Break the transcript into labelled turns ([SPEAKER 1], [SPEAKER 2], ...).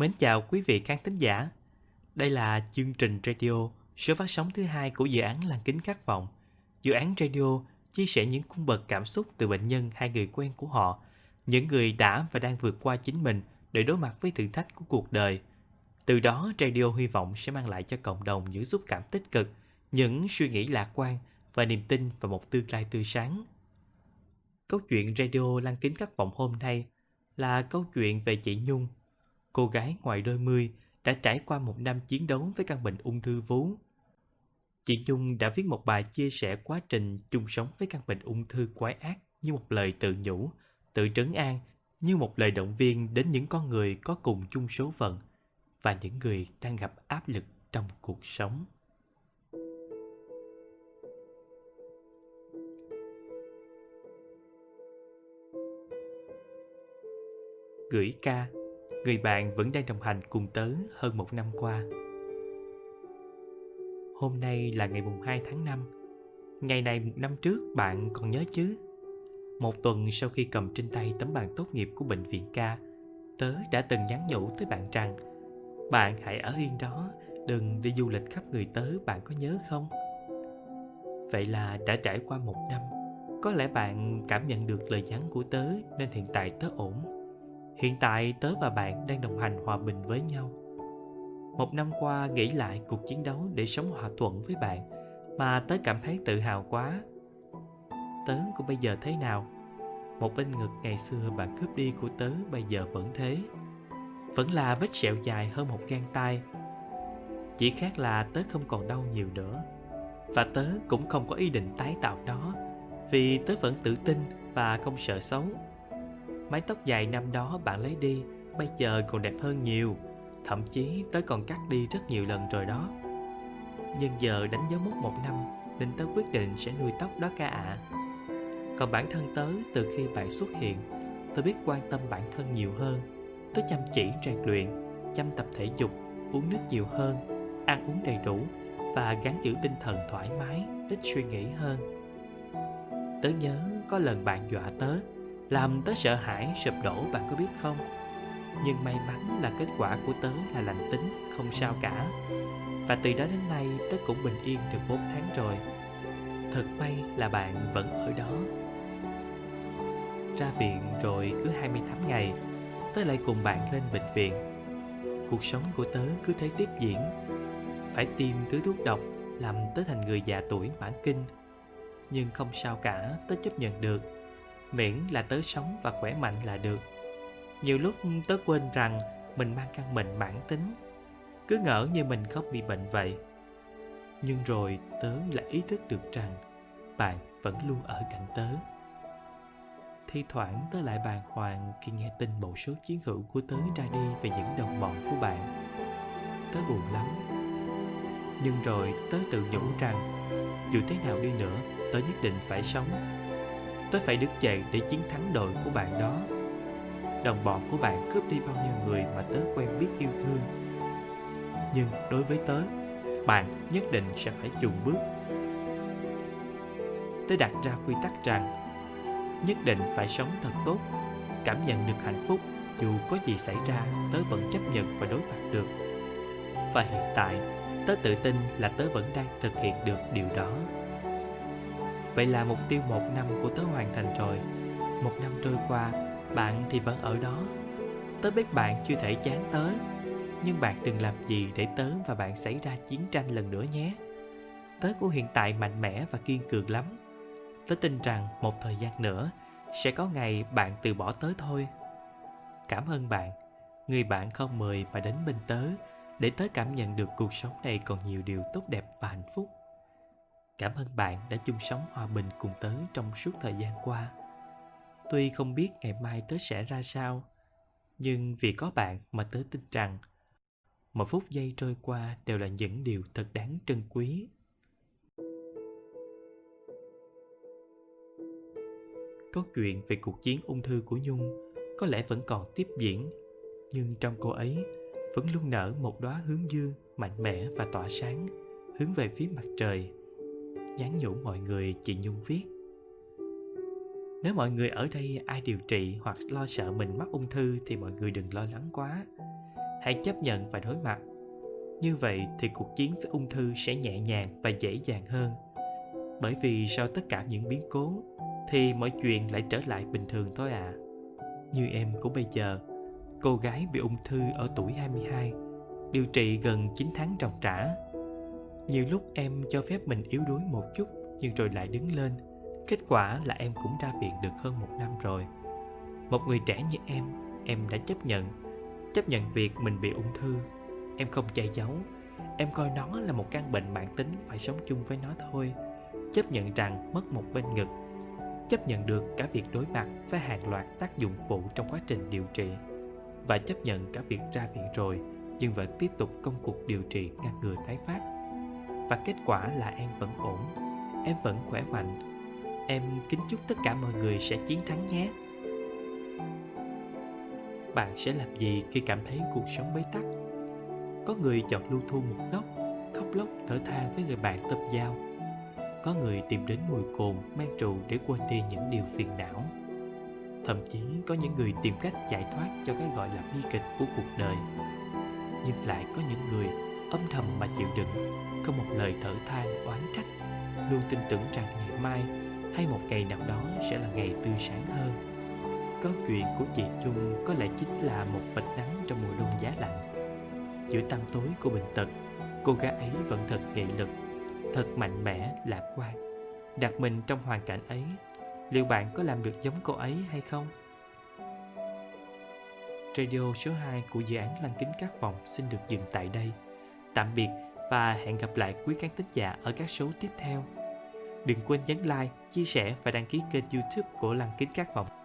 [SPEAKER 1] Mến chào quý vị khán thính giả. Đây là chương trình radio số phát sóng thứ hai của dự án Làng Kính Khát Vọng. Dự án radio chia sẻ những cung bậc cảm xúc từ bệnh nhân hay người quen của họ, những người đã và đang vượt qua chính mình để đối mặt với thử thách của cuộc đời. Từ đó, radio hy vọng sẽ mang lại cho cộng đồng những xúc cảm tích cực, những suy nghĩ lạc quan và niềm tin vào một tương lai tươi sáng. Câu chuyện radio Lăng Kính Khát Vọng hôm nay là câu chuyện về chị Nhung, cô gái ngoài đôi mươi đã trải qua một năm chiến đấu với căn bệnh ung thư vú. Chị Nhung đã viết một bài chia sẻ quá trình chung sống với căn bệnh ung thư quái ác như một lời tự nhủ, tự trấn an, như một lời động viên đến những con người có cùng chung số phận và những người đang gặp áp lực trong cuộc sống. Gửi ca người bạn vẫn đang đồng hành cùng tớ hơn một năm qua. Hôm nay là ngày mùng 2 tháng 5. Ngày này một năm trước bạn còn nhớ chứ? Một tuần sau khi cầm trên tay tấm bằng tốt nghiệp của bệnh viện ca, tớ đã từng nhắn nhủ tới bạn rằng bạn hãy ở yên đó, đừng đi du lịch khắp người tớ, bạn có nhớ không? Vậy là đã trải qua một năm, có lẽ bạn cảm nhận được lời nhắn của tớ nên hiện tại tớ ổn Hiện tại tớ và bạn đang đồng hành hòa bình với nhau. Một năm qua nghĩ lại cuộc chiến đấu để sống hòa thuận với bạn mà tớ cảm thấy tự hào quá. Tớ của bây giờ thế nào? Một bên ngực ngày xưa bạn cướp đi của tớ bây giờ vẫn thế. Vẫn là vết sẹo dài hơn một gang tay. Chỉ khác là tớ không còn đau nhiều nữa. Và tớ cũng không có ý định tái tạo nó, vì tớ vẫn tự tin và không sợ xấu Mái tóc dài năm đó bạn lấy đi, Bây giờ còn đẹp hơn nhiều. Thậm chí tớ còn cắt đi rất nhiều lần rồi đó. Nhưng giờ đánh dấu mốc một năm, Nên tớ quyết định sẽ nuôi tóc đó ca ạ. À. Còn bản thân tớ, từ khi bạn xuất hiện, Tớ biết quan tâm bản thân nhiều hơn. Tớ chăm chỉ, rèn luyện, Chăm tập thể dục, Uống nước nhiều hơn, Ăn uống đầy đủ Và gắn giữ tinh thần thoải mái, Ít suy nghĩ hơn. Tớ nhớ có lần bạn dọa tớ làm tớ sợ hãi, sụp đổ bạn có biết không? Nhưng may mắn là kết quả của tớ là lành tính, không sao cả. Và từ đó đến nay, tớ cũng bình yên được 4 tháng rồi. Thật may là bạn vẫn ở đó. Ra viện rồi cứ 28 ngày, tớ lại cùng bạn lên bệnh viện. Cuộc sống của tớ cứ thế tiếp diễn. Phải tiêm thứ thuốc độc, làm tớ thành người già tuổi mãn kinh. Nhưng không sao cả, tớ chấp nhận được miễn là tớ sống và khỏe mạnh là được. Nhiều lúc tớ quên rằng mình mang căn bệnh mãn tính. Cứ ngỡ như mình không bị bệnh vậy. Nhưng rồi tớ lại ý thức được rằng bạn vẫn luôn ở cạnh tớ. Thi thoảng tớ lại bàng hoàng khi nghe tin một số chiến hữu của tớ ra đi về những đồng bọn của bạn. Tớ buồn lắm. Nhưng rồi tớ tự nhủ rằng dù thế nào đi nữa, tớ nhất định phải sống. Tớ phải đứng dậy để chiến thắng đội của bạn đó. Đồng bọn của bạn cướp đi bao nhiêu người mà tớ quen biết yêu thương. Nhưng đối với tớ, Bạn nhất định sẽ phải chùn bước. Tớ đặt ra quy tắc rằng, Nhất định phải sống thật tốt, Cảm nhận được hạnh phúc, Dù có gì xảy ra, Tớ vẫn chấp nhận và đối mặt được. Và hiện tại, Tớ tự tin là tớ vẫn đang thực hiện được điều đó. Vậy là mục tiêu một năm của tớ hoàn thành rồi. Một năm trôi qua, Bạn thì vẫn ở đó. Tớ biết bạn chưa thể chán tớ, Nhưng bạn đừng làm gì để tớ và bạn xảy ra chiến tranh lần nữa nhé. Tớ của hiện tại mạnh mẽ và kiên cường lắm. Tớ tin rằng một thời gian nữa, Sẽ có ngày bạn từ bỏ tớ thôi. Cảm ơn bạn. Người bạn không mời mà đến bên tớ Để tớ cảm nhận được cuộc sống này còn nhiều điều tốt đẹp và hạnh phúc. Cảm ơn bạn đã chung sống hòa bình cùng tớ trong suốt thời gian qua. Tuy không biết ngày mai tớ sẽ ra sao, nhưng vì có bạn mà tớ tin rằng một phút giây trôi qua đều là những điều thật đáng trân quý. Câu chuyện về cuộc chiến ung thư của Nhung có lẽ vẫn còn tiếp diễn, nhưng trong cô ấy vẫn luôn nở một đóa hướng dương mạnh mẽ và tỏa sáng hướng về phía mặt trời nhắn nhủ mọi người chị Nhung viết. Nếu mọi người ở đây ai điều trị hoặc lo sợ mình mắc ung thư thì mọi người đừng lo lắng quá. Hãy chấp nhận và đối mặt. Như vậy thì cuộc chiến với ung thư sẽ nhẹ nhàng và dễ dàng hơn. Bởi vì sau tất cả những biến cố, thì mọi chuyện lại trở lại bình thường thôi ạ à. như em của bây giờ, cô gái bị ung thư ở tuổi 22 điều trị gần 9 tháng trồng trả nhiều lúc em cho phép mình yếu đuối một chút, nhưng rồi lại đứng lên. Kết quả là em cũng ra viện được hơn một năm rồi. Một người trẻ như em em đã chấp nhận. Chấp nhận việc mình bị ung thư. Em không che giấu. Em coi nó là một căn bệnh mãn tính, phải sống chung với nó thôi. Chấp nhận rằng mất một bên ngực. Chấp nhận được cả việc đối mặt với hàng loạt tác dụng phụ trong quá trình điều trị. Và chấp nhận cả việc ra viện rồi, nhưng vẫn tiếp tục công cuộc điều trị ngăn ngừa tái phát và kết quả là em vẫn ổn. Em vẫn khỏe mạnh. Em kính chúc tất cả mọi người sẽ chiến thắng nhé. Bạn sẽ làm gì khi cảm thấy cuộc sống bế tắc? Có người chọn lưu thu một góc, khóc lóc thở than với người bạn tâm giao. Có người tìm đến mùi cồn, mang rượu để quên đi những điều phiền não. Thậm chí có những người tìm cách giải thoát cho cái gọi là bi kịch của cuộc đời. Nhưng lại có những người âm thầm mà chịu đựng. Không một lời thở than oán trách, luôn tin tưởng rằng ngày mai hay một ngày nào đó sẽ là ngày tươi sáng hơn. Có chuyện của chị Chung có lẽ chính là một vệt nắng trong mùa đông giá lạnh. Giữa tăm tối của bệnh tật, cô gái ấy vẫn thật nghị lực, thật mạnh mẽ, lạc quan. Đặt mình trong hoàn cảnh ấy, liệu bạn có làm được giống cô ấy hay không? Radio số 2 của dự án lăng kính các vọng xin được dừng tại đây tạm biệt và hẹn gặp lại quý khán thính giả ở các số tiếp theo đừng quên nhấn like, chia sẻ và đăng ký kênh youtube của lăng kính các Vọng.